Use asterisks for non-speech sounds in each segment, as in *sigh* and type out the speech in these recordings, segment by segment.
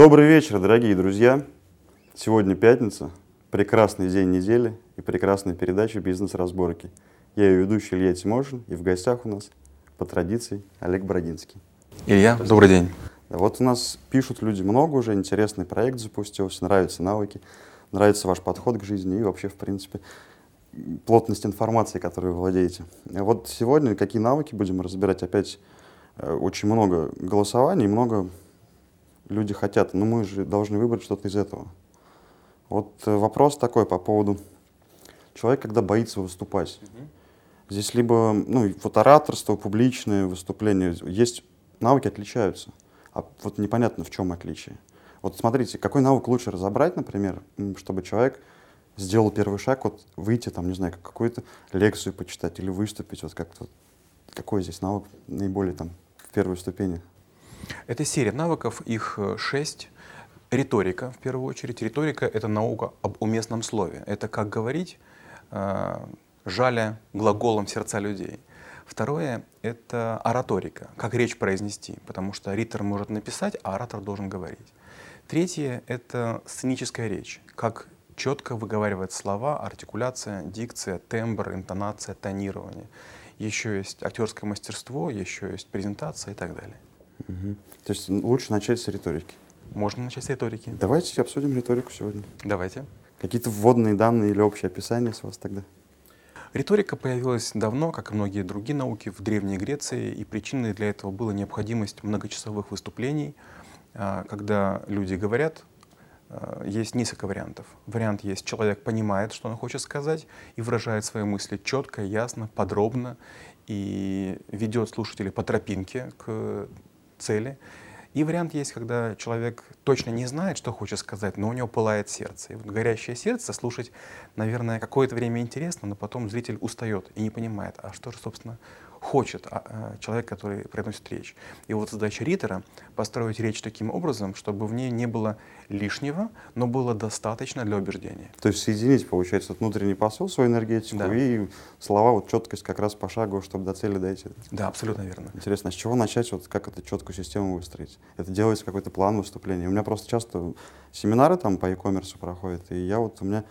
Добрый вечер, дорогие друзья. Сегодня пятница, прекрасный день недели и прекрасная передача «Бизнес-разборки». Я ее ведущий Илья Тимошин, и в гостях у нас, по традиции, Олег Бродинский. Илья, добрый день. Вот у нас пишут люди много уже, интересный проект запустился, нравятся навыки, нравится ваш подход к жизни и вообще, в принципе, плотность информации, которой вы владеете. Вот сегодня какие навыки будем разбирать? Опять э, очень много голосований, много люди хотят, но мы же должны выбрать что-то из этого. Вот э, вопрос такой по поводу человека, когда боится выступать. Здесь либо, ну, вот ораторство, публичные выступления, есть навыки отличаются. А вот непонятно, в чем отличие. Вот смотрите, какой навык лучше разобрать, например, чтобы человек сделал первый шаг, вот выйти там, не знаю, какую-то лекцию почитать или выступить, вот как-то. Какой здесь навык наиболее там в первой ступени? Это серия навыков, их э, шесть. Риторика, в первую очередь. Риторика — это наука об уместном слове. Это как говорить, э, жаля глаголом сердца людей. Второе — это ораторика, как речь произнести, потому что ритор может написать, а оратор должен говорить. Третье — это сценическая речь, как четко выговаривать слова, артикуляция, дикция, тембр, интонация, тонирование. Еще есть актерское мастерство, еще есть презентация и так далее. Угу. То есть лучше начать с риторики. Можно начать с риторики. Давайте обсудим риторику сегодня. Давайте. Какие-то вводные данные или общее описание с вас тогда? Риторика появилась давно, как и многие другие науки, в Древней Греции, и причиной для этого была необходимость многочасовых выступлений, а, когда люди говорят, а, есть несколько вариантов. Вариант есть, человек понимает, что он хочет сказать, и выражает свои мысли четко, ясно, подробно, и ведет слушателей по тропинке к цели. И вариант есть, когда человек точно не знает, что хочет сказать, но у него пылает сердце. И вот горящее сердце слушать, наверное, какое-то время интересно, но потом зритель устает и не понимает, а что же, собственно, хочет а, а, человек, который произносит речь. И вот задача ритора — построить речь таким образом, чтобы в ней не было лишнего, но было достаточно для убеждения. То есть соединить, получается, внутренний посыл, свою энергетику да. и слова, вот четкость как раз пошагово, чтобы до цели дойти. Да, абсолютно верно. Интересно, с чего начать, вот как эту четкую систему выстроить? Это делается какой-то план выступления? У меня просто часто семинары там по e-commerce проходят, и я вот, у меня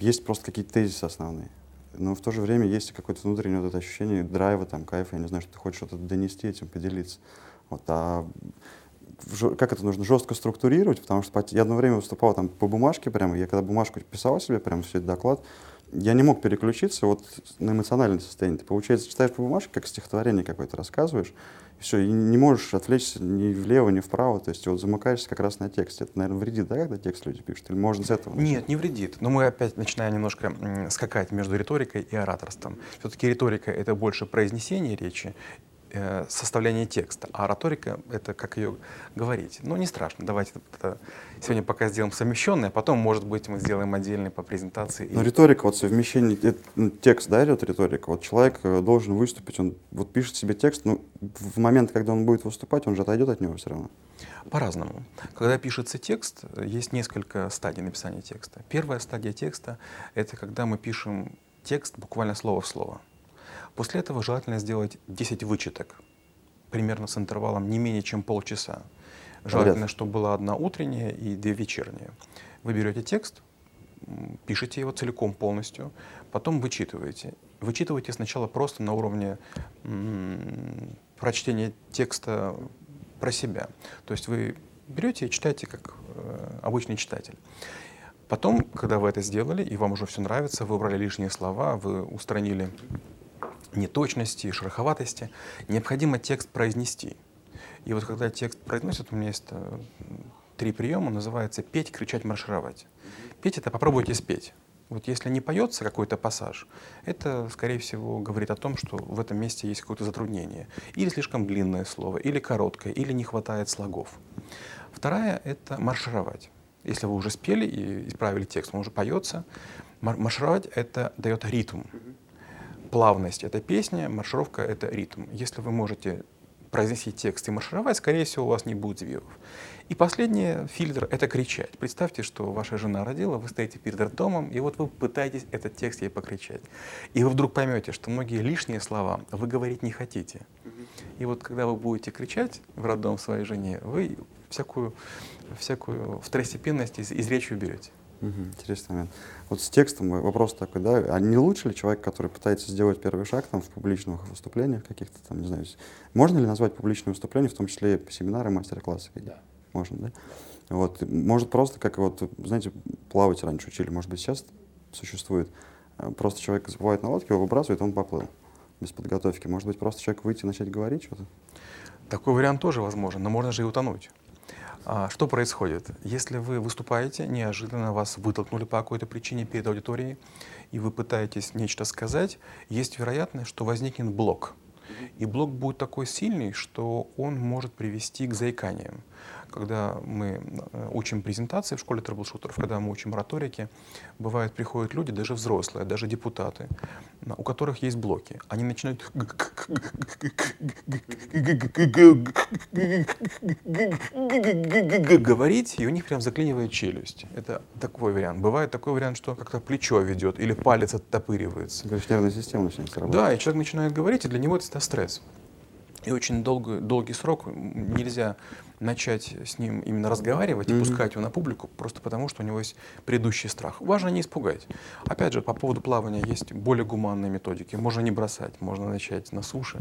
есть просто какие-то тезисы основные но в то же время есть какое-то внутреннее вот это ощущение драйва, там, кайфа, я не знаю, что ты хочешь что-то донести этим, поделиться. Вот, а как это нужно жестко структурировать, потому что я одно время выступал там по бумажке прямо, я когда бумажку писал себе, прямо все этот доклад, я не мог переключиться вот на эмоциональное состояние. Ты, получается, читаешь по бумажке, как стихотворение какое-то рассказываешь, все, и не можешь отвлечься ни влево, ни вправо, то есть вот замыкаешься как раз на тексте. Это, наверное, вредит, да, когда текст люди пишут? Или можно с этого? Начать? Нет, не вредит. Но мы опять начинаем немножко скакать между риторикой и ораторством. Все-таки риторика — это больше произнесение речи, составление текста, а ораторика — это как ее говорить. Ну, не страшно, давайте это сегодня пока сделаем совмещенное, а потом, может быть, мы сделаем отдельный по презентации. Но риторика, вот совмещение, это, ну, текст, да, идет риторика? Вот человек э, должен выступить, он вот пишет себе текст, но ну, в момент, когда он будет выступать, он же отойдет от него все равно. По-разному. Когда пишется текст, есть несколько стадий написания текста. Первая стадия текста — это когда мы пишем текст буквально слово в слово. После этого желательно сделать 10 вычеток, примерно с интервалом не менее чем полчаса. Желательно, чтобы была одна утренняя и две вечерние. Вы берете текст, пишете его целиком полностью, потом вычитываете. Вычитывайте сначала просто на уровне прочтения текста про себя. То есть вы берете и читаете как э, обычный читатель. Потом, когда вы это сделали, и вам уже все нравится, вы убрали лишние слова, вы устранили неточности, шероховатости, необходимо текст произнести. И вот когда текст произносит, у меня есть э, три приема, называется петь, кричать, маршировать. Петь — это попробуйте спеть. Вот если не поется какой-то пассаж, это, скорее всего, говорит о том, что в этом месте есть какое-то затруднение. Или слишком длинное слово, или короткое, или не хватает слогов. Вторая — это маршировать. Если вы уже спели и исправили текст, он уже поется, маршировать — это дает ритм плавность — это песня, маршировка — это ритм. Если вы можете произнести текст и маршировать, скорее всего, у вас не будет звивов. И последний фильтр — это кричать. Представьте, что ваша жена родила, вы стоите перед роддомом, и вот вы пытаетесь этот текст ей покричать. И вы вдруг поймете, что многие лишние слова вы говорить не хотите. И вот когда вы будете кричать в роддом своей жене, вы всякую, всякую второстепенность из, из речи уберете. Угу, интересный момент. Вот с текстом вопрос такой, да, а не лучше ли человек, который пытается сделать первый шаг там в публичных выступлениях каких-то там, не знаю, можно ли назвать публичные выступления, в том числе семинары, мастер-классы? Да. Можно, да? Вот, может просто, как вот, знаете, плавать раньше учили, может быть, сейчас существует. Э, просто человек забывает на лодке, его выбрасывает, он поплыл без подготовки. Может быть, просто человек выйти и начать говорить что-то? Такой вариант тоже возможен, но можно же и утонуть. А, что происходит? Если вы выступаете, неожиданно вас вытолкнули по какой-то причине перед аудиторией, и вы пытаетесь нечто сказать, есть вероятность, что возникнет блок. И блок будет такой сильный, что он может привести к заиканиям когда мы э, учим презентации в школе трэблшутеров, когда мы учим ораторике, бывает, приходят люди, даже взрослые, даже депутаты, у которых есть блоки. Они начинают говорить, и у них прям заклинивает челюсть. Это такой вариант. Бывает такой вариант, что как-то плечо ведет или палец оттопыривается. Нервная система начинает работать. Да, и человек начинает говорить, и для него это стресс. И очень долгий, долгий срок нельзя начать с ним именно разговаривать mm-hmm. и пускать его на публику, просто потому что у него есть предыдущий страх. Важно не испугать. Опять же, по поводу плавания есть более гуманные методики. Можно не бросать, можно начать на суше,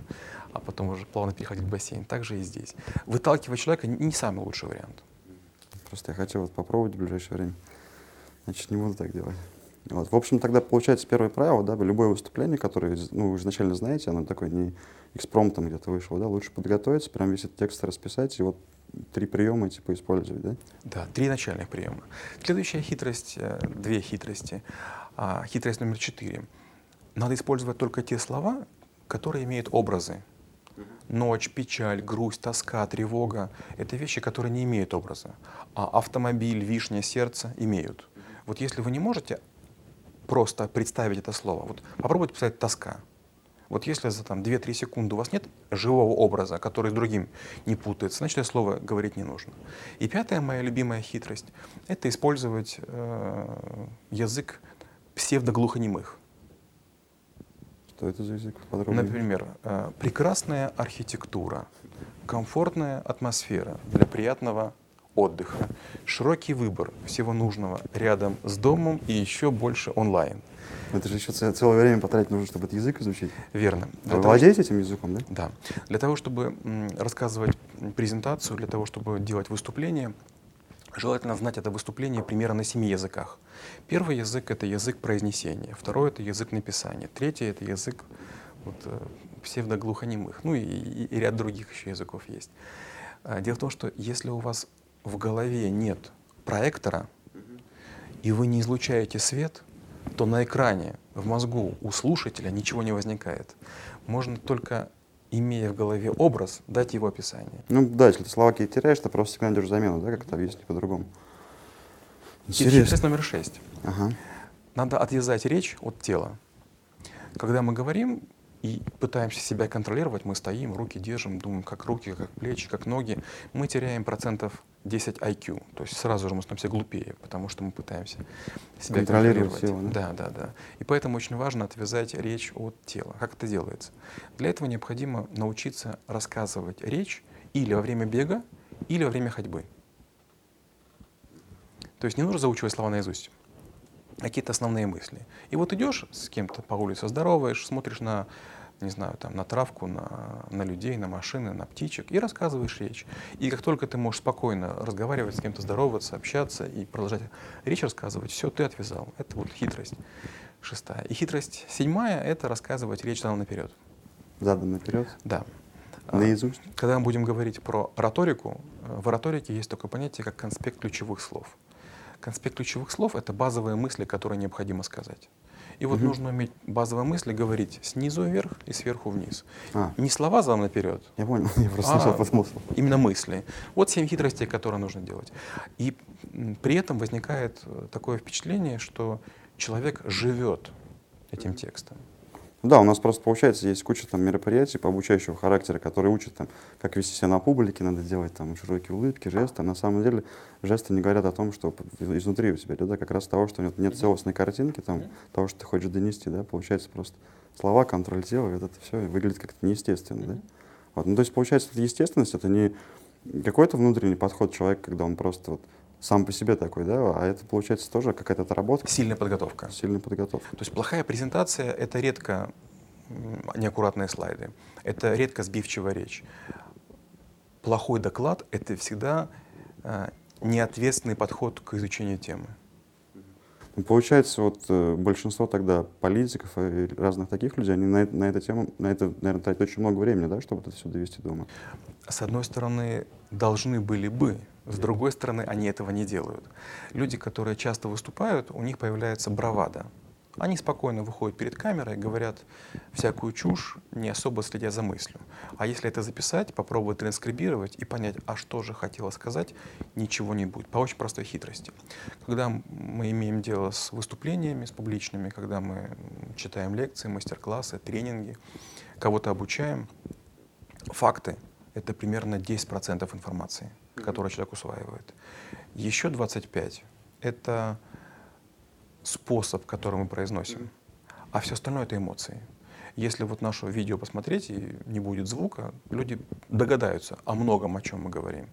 а потом уже плавно переходить в бассейн. Так же и здесь. Выталкивать человека не самый лучший вариант. Просто я хотел вот попробовать в ближайшее время. Значит, не буду так делать. Вот. В общем, тогда получается первое правило, да, любое выступление, которое ну, вы изначально знаете, оно такое не экспромтом где-то вышло, да, лучше подготовиться, прям весь этот текст расписать и вот три приема типа использовать, да? Да, три начальных приема. Следующая хитрость, э, две хитрости. А, хитрость номер четыре. Надо использовать только те слова, которые имеют образы. Ночь, печаль, грусть, тоска, тревога — это вещи, которые не имеют образа. А автомобиль, вишня, сердце имеют. Вот если вы не можете просто представить это слово, вот попробуйте представить тоска. Вот если за там, 2-3 секунды у вас нет живого образа, который с другим не путается, значит, это слово говорить не нужно. И пятая моя любимая хитрость — это использовать э, язык псевдоглухонемых. Что это за язык? Подробнее. Например, э, прекрасная архитектура, комфортная атмосфера для приятного отдыха, широкий выбор всего нужного рядом с домом и еще больше онлайн — это же еще целое время потратить нужно, чтобы этот язык изучить. Верно. Вы владеете этим языком, да? Да. Для того, чтобы рассказывать презентацию, для того, чтобы делать выступление, желательно знать это выступление примерно на семи языках. Первый язык — это язык произнесения, второй — это язык написания, третий — это язык вот, э, псевдоглухонемых, ну и, и, и ряд других еще языков есть. А, дело в том, что если у вас в голове нет проектора, и вы не излучаете свет — то на экране, в мозгу у слушателя ничего не возникает. Можно только, имея в голове образ, дать его описание. Ну да, если ты слова какие теряешь, ты просто всегда найдешь замену, да, как это объяснить по-другому. Интересно. номер шесть. Ага. Надо отвязать речь от тела. Когда мы говорим, и пытаемся себя контролировать, мы стоим, руки держим, думаем, как руки, как плечи, как ноги, мы теряем процентов 10 IQ. То есть сразу же мы становимся глупее, потому что мы пытаемся себя контролировать. контролировать. Да, да, да. И поэтому очень важно отвязать речь от тела. Как это делается? Для этого необходимо научиться рассказывать речь или во время бега, или во время ходьбы. То есть не нужно заучивать слова наизусть какие-то основные мысли. И вот идешь с кем-то по улице, здороваешь, смотришь на, не знаю, там, на травку, на, на людей, на машины, на птичек и рассказываешь речь. И как только ты можешь спокойно разговаривать с кем-то, здороваться, общаться и продолжать речь рассказывать, все, ты отвязал. Это вот хитрость шестая. И хитрость седьмая — это рассказывать речь задан наперед. Задан наперед? Да. Наизусть? Когда мы будем говорить про ораторику, в ораторике есть такое понятие, как конспект ключевых слов. Конспект ключевых слов — это базовые мысли, которые необходимо сказать. И вот угу. нужно уметь базовые мысли говорить снизу вверх и сверху вниз. А. Не слова за наперед. Я понял, *laughs* я просто а по смыслу. Именно мысли. Вот семь хитростей, которые нужно делать. И при этом возникает э, такое впечатление, что человек живет этим текстом. Да, у нас просто получается, есть куча там мероприятий по обучающего характера, которые учат там, как вести себя на публике, надо делать там широкие улыбки, жесты. А на самом деле жесты не говорят о том, что изнутри у тебя идет, да, как раз того, что нет, нет целостной картинки, там, того, что ты хочешь донести, да, получается просто слова, контроль тела, это все выглядит как-то неестественно, да. Вот. Ну, то есть, получается, естественность — это не какой-то внутренний подход человека, когда он просто вот сам по себе такой, да, а это получается тоже какая-то отработка. Сильная подготовка. Сильная подготовка. То есть плохая презентация — это редко неаккуратные слайды, это редко сбивчивая речь. Плохой доклад — это всегда э, неответственный подход к изучению темы. Ну, получается, вот э, большинство тогда политиков и разных таких людей, они на, на эту тему, на это, наверное, тратят очень много времени, да, чтобы это все довести дома. С одной стороны, должны были бы, с другой стороны, они этого не делают. Люди, которые часто выступают, у них появляется бравада. Они спокойно выходят перед камерой, говорят всякую чушь, не особо следя за мыслью. А если это записать, попробовать транскрибировать и понять, а что же хотела сказать, ничего не будет. По очень простой хитрости. Когда мы имеем дело с выступлениями, с публичными, когда мы читаем лекции, мастер-классы, тренинги, кого-то обучаем, факты — это примерно 10% информации, которую человек усваивает. Еще 25% — это способ, который мы произносим, а все остальное — это эмоции. Если вот наше видео посмотреть и не будет звука, люди догадаются о многом, о чем мы говорим.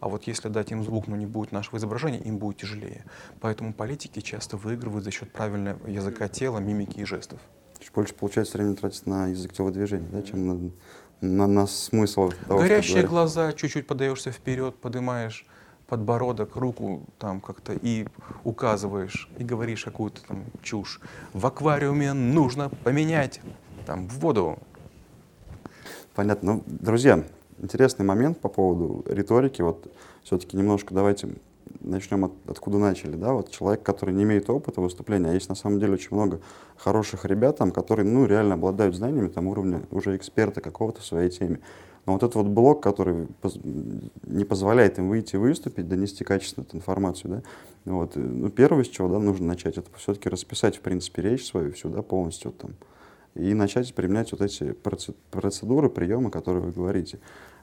А вот если дать им звук, но не будет нашего изображения, им будет тяжелее. Поэтому политики часто выигрывают за счет правильного языка тела, мимики и жестов. Больше получается времени тратить на язык телодвижения, да, чем на, на, на смысл того, Горящие глаза, чуть-чуть подаешься вперед, поднимаешь подбородок, руку там как-то и указываешь, и говоришь какую-то там чушь. В аквариуме нужно поменять там в воду. Понятно. Ну, друзья, интересный момент по поводу риторики. Вот все-таки немножко давайте начнем от, откуда начали, да, вот человек, который не имеет опыта выступления, а есть на самом деле очень много хороших ребят там, которые, ну, реально обладают знаниями там уровня уже эксперта какого-то в своей теме. Но вот этот вот блок, который не позволяет им выйти выступить, донести качественную информацию, да, вот, э, ну, первое, с чего, да, нужно начать, это все-таки расписать, в принципе, речь свою всю, да, полностью там, и начать применять вот эти процедуры, приемы, которые вы говорите.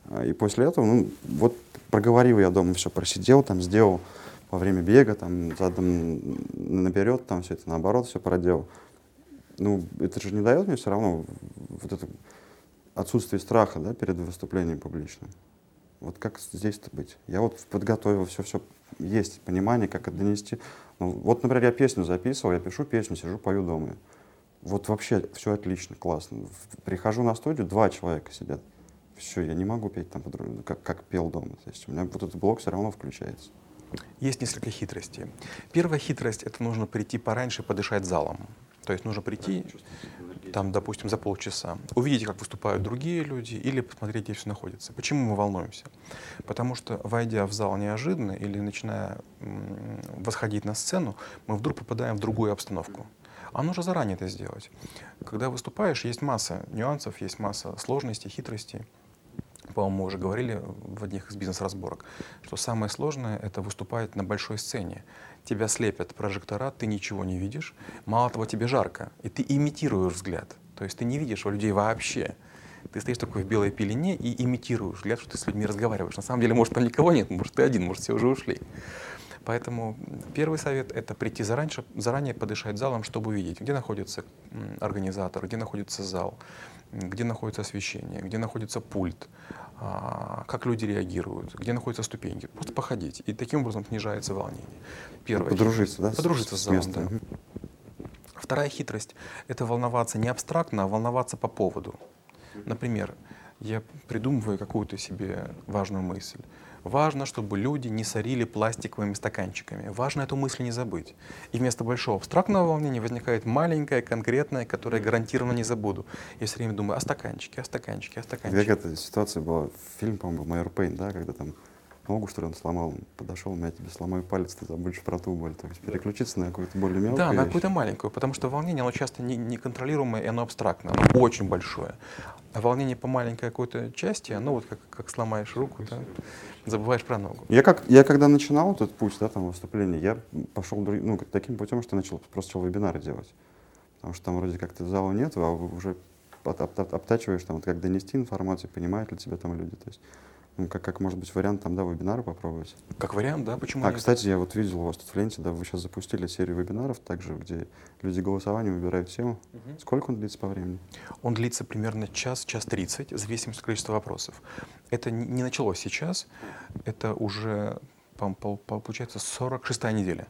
А, и после этого, ну, вот проговорил я дома все, просидел, там, сделал во время бега, там, задом наперед, там, все это наоборот, все проделал. Ну, это же не дает мне все равно вот это отсутствие страха, да, перед выступлением публичным. Вот как здесь-то быть? Я вот подготовил все, все есть понимание, как это донести. Ну, вот, например, я песню записывал, я пишу песню, сижу, пою дома. Вот вообще все отлично, классно. Прихожу на студию, два человека сидят. Все, я не могу петь там как, как пел дома. То есть у меня вот этот блок все равно включается. Есть несколько хитростей. Первая хитрость — это нужно прийти пораньше подышать залом. То есть нужно прийти, там, допустим, за полчаса, увидеть, как выступают другие люди, или посмотреть, где все находится. Почему мы волнуемся? Потому что, войдя в зал неожиданно или начиная восходить на сцену, мы вдруг попадаем в другую обстановку. А нужно заранее это сделать. Когда выступаешь, есть масса нюансов, есть масса сложностей, хитростей. По-моему, мы уже говорили в одних из бизнес-разборок, что самое сложное — это выступать на большой сцене. Тебя слепят прожектора, ты ничего не видишь. Мало того, тебе жарко, и ты имитируешь взгляд. То есть ты не видишь людей вообще. Ты стоишь такой в белой пелене и имитируешь взгляд, что ты с людьми разговариваешь. На самом деле, может, там никого нет, может, ты один, может, все уже ушли. Поэтому первый совет — это прийти заранее, заранее подышать залом, чтобы увидеть, где находится организатор, где находится зал, где находится освещение, где находится пульт, а, как люди реагируют, где находятся ступеньки. Просто походить. И таким образом снижается волнение. Первое. Подружиться, да? Подружиться с, с залом, да. Вторая хитрость — это волноваться не абстрактно, а волноваться по поводу. Например, я придумываю какую-то себе важную мысль. Важно, чтобы люди не сорили пластиковыми стаканчиками. Важно эту мысль не забыть. И вместо большого абстрактного волнения возникает маленькое, конкретное, которое гарантированно не забуду. Я все время думаю о стаканчике, о стаканчике, о стаканчике. Как эта ситуация была, фильм, по-моему, «Майор Пейн», да, когда там ногу, что ли, он сломал, подошел, я тебе сломаю палец, ты забудешь про ту боль. То есть переключиться на какую-то более мелкую Да, вещь. на какую-то маленькую, потому что волнение, оно часто неконтролируемое, и оно абстрактное, оно очень большое. А волнение по маленькой какой-то части, оно вот как, как сломаешь руку, да, забываешь про ногу. Я, как, я когда начинал этот путь, да, там, выступление, я пошел ну, таким путем, что начал просто начал вебинары делать. Потому что там вроде как-то зала нет, а уже обтачиваешь, там, вот, как донести информацию, понимают ли тебя там люди. То есть как, как может быть вариант там, да, вебинары попробовать. Как вариант, да, почему А, нет? кстати, я вот видел у вас тут в ленте, да, вы сейчас запустили серию вебинаров также, где люди голосованием выбирают тему. Мгм. Сколько он длится по времени? Он длится примерно час, час тридцать, в зависимости от количества вопросов. Это не началось сейчас, это уже, по- по- получается, 46-я неделя.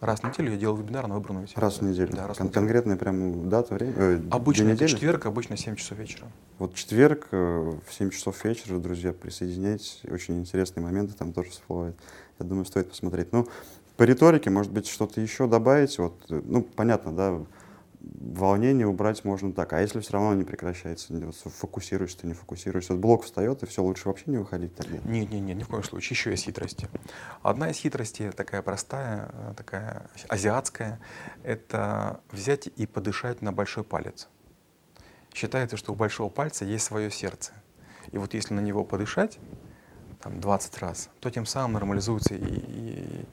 Раз в неделю я делал вебинар на выбранную тему. Раз в неделю. Да, раз в Кон- неделю. Конкретная прям дата, время? э, Обычно это четверг, обычно 7 часов вечера. Вот четверг э, в 7 часов вечера, друзья, присоединяйтесь. Очень интересные моменты там тоже всплывают. Я думаю, стоит посмотреть. Ну, по риторике, может быть, что-то еще добавить? Вот, э, ну, понятно, да, волнение убрать можно так. А если все равно не прекращается, фокусируешься, не фокусируешься, блок встает, и все, лучше вообще не выходить тогда. Нет, нет, нет, ни в коем случае. Еще есть хитрости. Одна из хитростей, такая простая, э, такая азиатская, это взять и подышать на большой палец. Считается, что у большого пальца есть свое сердце. И вот если на него подышать, там, 20 раз, то тем самым нормализуется и, и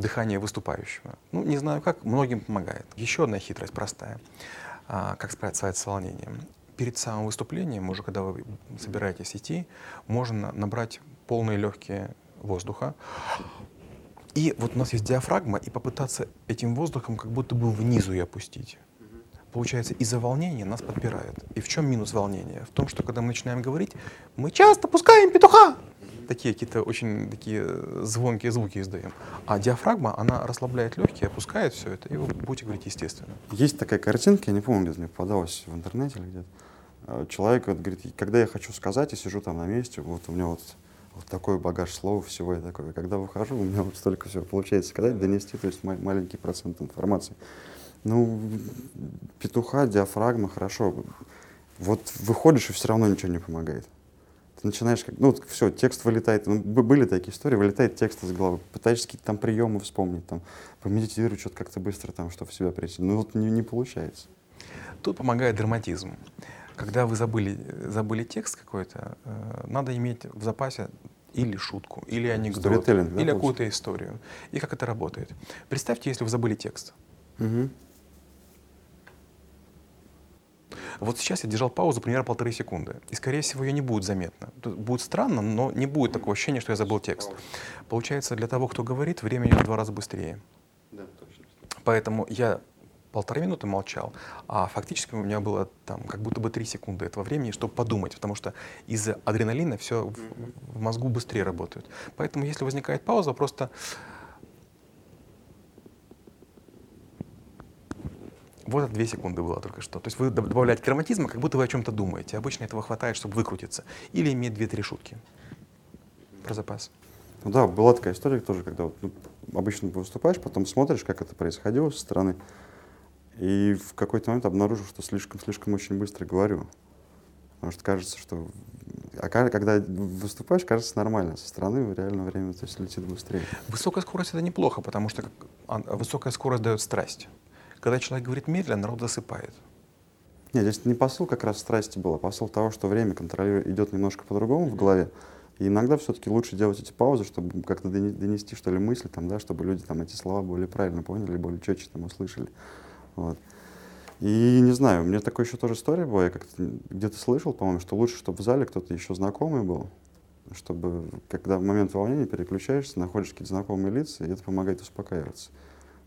дыхание выступающего. Ну, не знаю как, многим помогает. Еще одна хитрость простая. А, как справиться с волнением. Перед самым выступлением, уже когда вы собираетесь идти, можно набрать полные легкие воздуха. И вот у нас есть диафрагма, и попытаться этим воздухом как будто бы внизу ее опустить. Получается, из-за волнения нас подпирает. И в чем минус волнения? В том, что когда мы начинаем говорить, мы часто пускаем петуха. Такие какие-то очень такие э, звонкие звуки издаем. А диафрагма, она расслабляет легкие, опускает все это, и вы будете говорить естественно. Есть такая картинка, я не помню, где мне попадалась в интернете или где-то. Э, Человек вот говорит, когда я хочу сказать, я сижу там на месте, вот у меня вот, вот такой багаж слов, всего я такое. Когда выхожу, у меня вот столько всего получается сказать, донести, то есть ма- маленький процент информации. Ну, петуха, диафрагма, хорошо. Вот выходишь, и все равно ничего не помогает. Начинаешь, как, ну, все, текст вылетает. Ну, были такие истории, вылетает текст из головы. Пытаешься какие-то там приемы вспомнить, там, помедитировать, что-то как-то быстро, там, чтобы в себя прийти. Ну, вот не, не получается. Тут помогает драматизм. Когда вы забыли, забыли текст какой-то, э, надо иметь в запасе или шутку, или анекдот, да, или какую-то историю. И как это работает. Представьте, если вы забыли текст. Мгм. Вот сейчас я держал паузу примерно полторы секунды. И, скорее всего, ее не будет заметно. Будет странно, но не будет такого ощущения, что я забыл текст. Получается, для того, кто говорит, время идет в два раза быстрее. Поэтому я полторы минуты молчал, а фактически у меня было там как будто бы три секунды этого времени, чтобы подумать, потому что из-за адреналина все в, в мозгу быстрее работает. Поэтому если возникает пауза, просто вот это две секунды было только что. То есть вы доб- добавляете драматизма, как будто вы о чем-то думаете. Обычно этого хватает, чтобы выкрутиться. Или иметь две-три шутки про запас. Ну да, была такая история тоже, когда вот, ну, обычно выступаешь, потом смотришь, как это происходило со стороны, и в какой-то момент обнаружил, что слишком-слишком очень быстро говорю. Потому что кажется, что... А когда выступаешь, кажется нормально. Со стороны реально время то есть, летит быстрее. Высокая скорость это неплохо, потому что а, высокая скорость дает страсть. Когда человек говорит медленно, народ засыпает. Нет, здесь не посыл как раз страсти был, а посыл того, что время контролирует, идет немножко по-другому в голове. И иногда все-таки лучше делать эти паузы, чтобы как-то доне- донести, что ли, мысли, там, да, чтобы люди там эти слова более правильно поняли, более четче там услышали. Вот. И не знаю, у меня такой еще тоже история была, я как-то где-то слышал, по-моему, что лучше, чтобы в зале кто-то еще знакомый был, чтобы, когда в момент волнения переключаешься, находишь какие-то знакомые лица, и это помогает успокаиваться.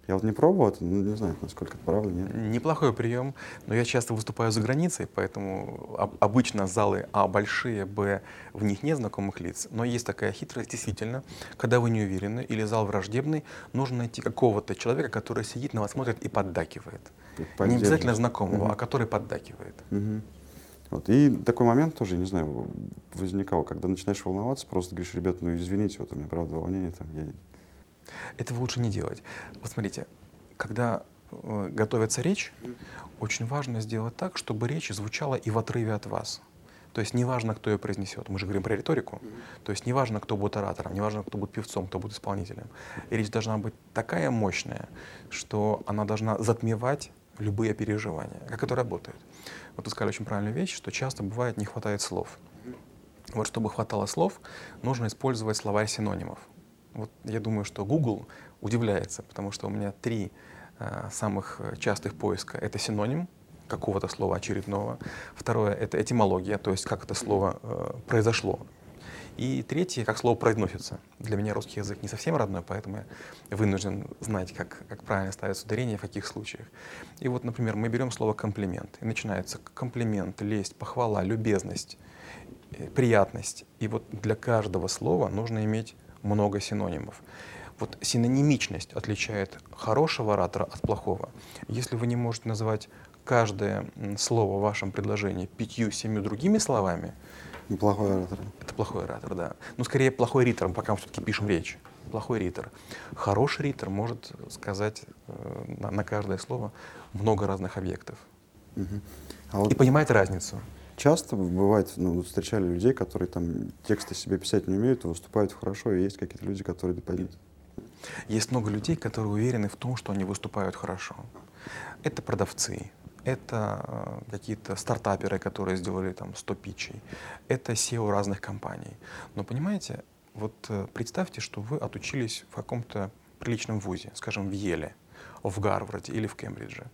Я вот не пробовал это, ну, не знаю, насколько это правда, нет. Неплохой прием, но я часто выступаю за границей, поэтому об- обычно залы А большие, Б в них нет знакомых лиц. Но есть такая хитрость, действительно, когда вы не уверены или зал враждебный, нужно найти какого-то человека, который сидит на вас, смотрит и поддакивает. Не Поддерживать. обязательно знакомого, Мгм. а который поддакивает. Мгм. Вот. И такой момент тоже, не знаю, возникал, когда начинаешь волноваться, просто говоришь, ребят, ну извините, вот у меня правда волнение, там, я... Этого лучше не делать. Вот смотрите, когда э, готовится речь, очень важно сделать так, чтобы речь звучала и в отрыве от вас. То есть неважно, кто ее произнесет. Мы же говорим про риторику. То есть неважно, кто будет оратором, неважно, кто будет певцом, кто будет исполнителем. И речь должна быть такая мощная, что она должна затмевать любые переживания. Как это работает? Вот вы сказали очень правильную вещь, что часто бывает не хватает слов. Вот чтобы хватало слов, нужно использовать словарь синонимов. Вот я думаю, что Google удивляется, потому что у меня три э, самых частых поиска. Это синоним какого-то слова очередного. Второе — это этимология, то есть как это слово э, произошло, И третье, как слово произносится. Для меня русский язык не совсем родной, поэтому я вынужден знать, как, как правильно ставится ударение, в каких случаях. И вот, например, мы берем слово комплимент, и начинается комплимент, лесть, похвала, любезность, э, приятность. И вот для каждого слова нужно иметь много синонимов. Вот синонимичность отличает хорошего оратора от плохого. Если вы не можете назвать каждое слово в вашем предложении пятью-семью другими словами, Плохой оратор. Это плохой оратор, да. Ну, скорее, плохой ритор, пока мы все-таки пишем речь. Плохой ритор. Хороший ритор может сказать э, на, на каждое слово много разных объектов. Угу. А вот И понимает разницу. Часто бывает, ну, встречали людей, которые там тексты себе писать не умеют, а выступают хорошо, и есть какие-то люди, которые дополнительно. Есть много людей, которые уверены в том, что они выступают хорошо. Это продавцы, это э, какие-то стартаперы, которые сделали там 100 питчей, это SEO разных компаний. Но понимаете, вот э, представьте, что вы отучились в каком-то приличном вузе, скажем, в Еле, в Гарварде или в Кембридже.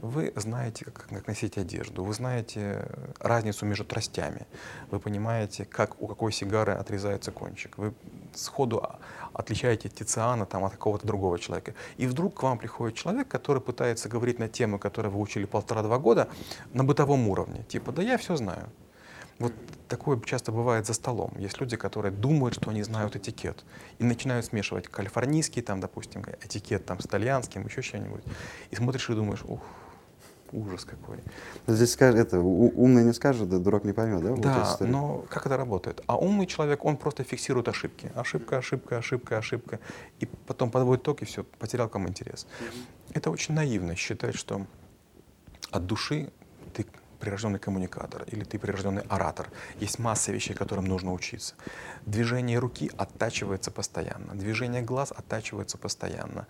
Вы знаете, как, носить одежду, вы знаете разницу между тростями, вы понимаете, как у какой сигары отрезается кончик, вы сходу отличаете Тициана там, от какого-то другого человека. И вдруг к вам приходит человек, который пытается говорить на тему, которую вы учили полтора-два года, на бытовом уровне. Типа, да я все знаю. Вот такое часто бывает за столом. Есть люди, которые думают, что они знают этикет, и начинают смешивать калифорнийский, там, допустим, этикет там, с итальянским, еще что-нибудь. И смотришь и думаешь, ух, ужас какой. Здесь скажет, это, умный не скажет, да дурак не поймет, да? Да, вот но как это работает? А умный человек, он просто фиксирует ошибки. Ошибка, ошибка, ошибка, ошибка. И потом подводит итог, и все, потерял кому интерес. Mm-hmm. Это очень наивно считать, что от души ты прирожденный коммуникатор или ты прирожденный оратор. Есть масса вещей, которым нужно учиться. Движение руки оттачивается постоянно, движение глаз оттачивается постоянно.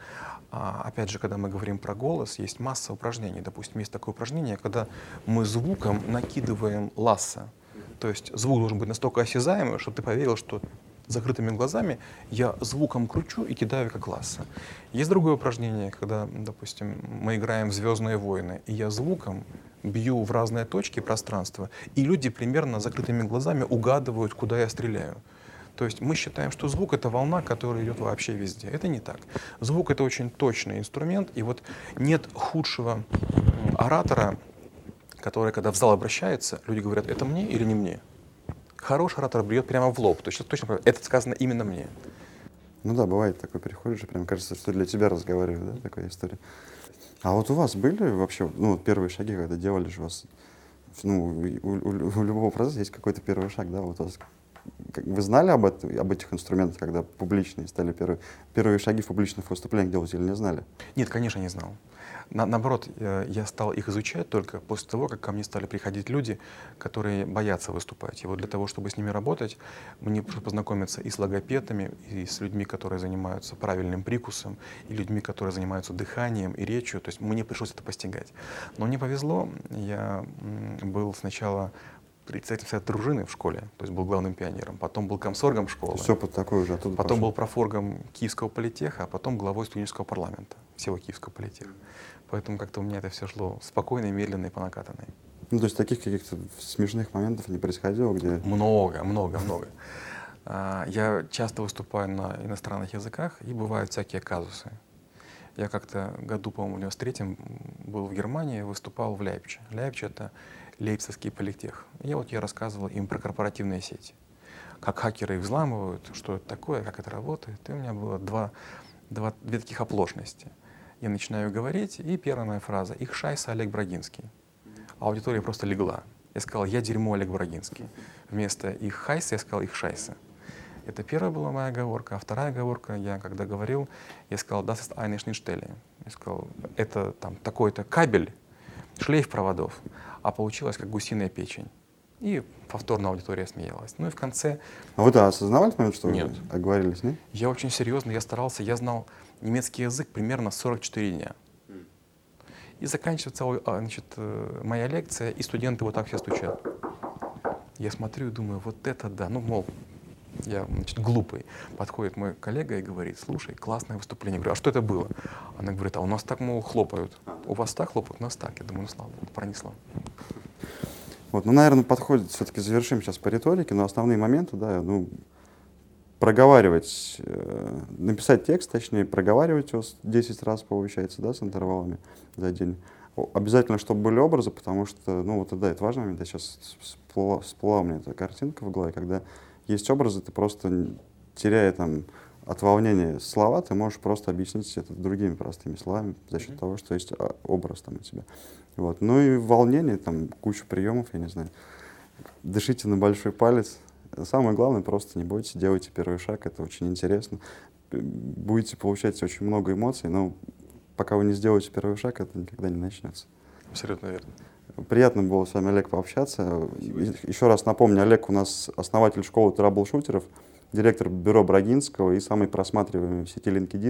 А, опять же, когда мы говорим про голос, есть масса упражнений. Допустим, есть такое упражнение, когда мы звуком накидываем ласса. То есть звук должен быть настолько осязаемый, чтобы ты поверил, что закрытыми глазами я звуком кручу и кидаю как ласса. Есть другое упражнение, когда, допустим, мы играем в «Звездные войны», и я звуком бью в разные точки пространства, и люди примерно закрытыми глазами угадывают, куда я стреляю. То есть мы считаем, что звук — это волна, которая идет вообще везде. Это не так. Звук — это очень точный инструмент, и вот нет худшего оратора, который, когда в зал обращается, люди говорят, это мне или не мне? Хороший оратор бьет прямо в лоб, то есть точно это сказано именно мне. Ну да, бывает такое, приходишь, и прям кажется, что для тебя разговариваю, да, такая история. А вот у вас были вообще, ну, первые шаги, когда делали же вас, ну, у, у, у любого процесса есть какой-то первый шаг, да, вот у вас вы знали об, этом, об этих инструментах, когда публичные стали первые, первые шаги в публичных выступлениях делать или не знали? Нет, конечно, не знал. На, наоборот, я стал их изучать только после того, как ко мне стали приходить люди, которые боятся выступать. И вот для того, чтобы с ними работать, мне пришлось познакомиться и с логопедами, и с людьми, которые занимаются правильным прикусом, и людьми, которые занимаются дыханием и речью. То есть мне пришлось это постигать. Но мне повезло, я был сначала председатель совета дружины в школе, то есть был главным пионером, потом был комсоргом школы. Все под такой уже оттуда Потом пошел. был профоргом Киевского политеха, а потом главой студенческого парламента, всего Киевского политеха. Поэтому как-то у меня это все шло спокойно, медленно и по накатанной. Ну, то есть таких каких-то смешных моментов не происходило, где... Много, много, много. А, я часто выступаю на иностранных языках, и бывают всякие казусы. Я как-то году, по-моему, в 93-м был в Германии, выступал в Ляйпче. Ляйпче — это Лейпцигский политех. И вот я рассказывал им про корпоративные сети. Как хакеры их взламывают, что это такое, как это работает. И у меня было два, два, две таких оплошности — я начинаю говорить, и первая моя фраза «Их шайса Олег Брагинский». А аудитория просто легла. Я сказал «Я дерьмо Олег Брагинский». Вместо «Их хайса» я сказал «Их шайса». Это первая была моя оговорка. А вторая оговорка, я когда говорил, я сказал «Das ist eine Schnittstelle». Я сказал «Это там такой-то кабель, шлейф проводов». А получилось как гусиная печень. И повторно аудитория смеялась. Ну и в конце... А вы-то осознавали момент, что нет. вы оговорились, нет? Я очень серьезно, я старался, я знал немецкий язык примерно 44 дня. И заканчивается а, значит, э, моя лекция, и студенты вот так все стучат. Я смотрю и думаю, вот это да. Ну, мол, я, значит, глупый. Подходит мой коллега и говорит, слушай, классное выступление. Я говорю, а что это было? Она говорит, а у нас так, мол, хлопают. У вас так хлопают, у нас так. Я думаю, ну, слава богу, пронесло. Вот, ну, наверное, подходит, все-таки завершим сейчас по риторике, но основные моменты, да, ну, проговаривать, э, написать текст, точнее, проговаривать его 10 раз, получается, да, с интервалами за день. Обязательно, чтобы были образы, потому что, ну, вот, да, это момент. Я сейчас всплыла, всплыла меня эта картинка в голове, когда есть образы, ты просто, теряя там от волнения слова, ты можешь просто объяснить это другими простыми словами за счет mm-hmm. того, что есть а, образ там у тебя. Вот. Ну и волнение, там куча приемов, я не знаю. Дышите на большой палец, Самое главное, просто не бойтесь, делайте первый шаг, это очень интересно. Будете получать очень много эмоций, но пока вы не сделаете первый шаг, это никогда не начнется. Абсолютно верно. Приятно было с вами, Олег, пообщаться. Еще раз напомню, Олег у нас основатель школы траблшутеров, директор бюро Брагинского и самый просматриваемый в сети LinkedIn.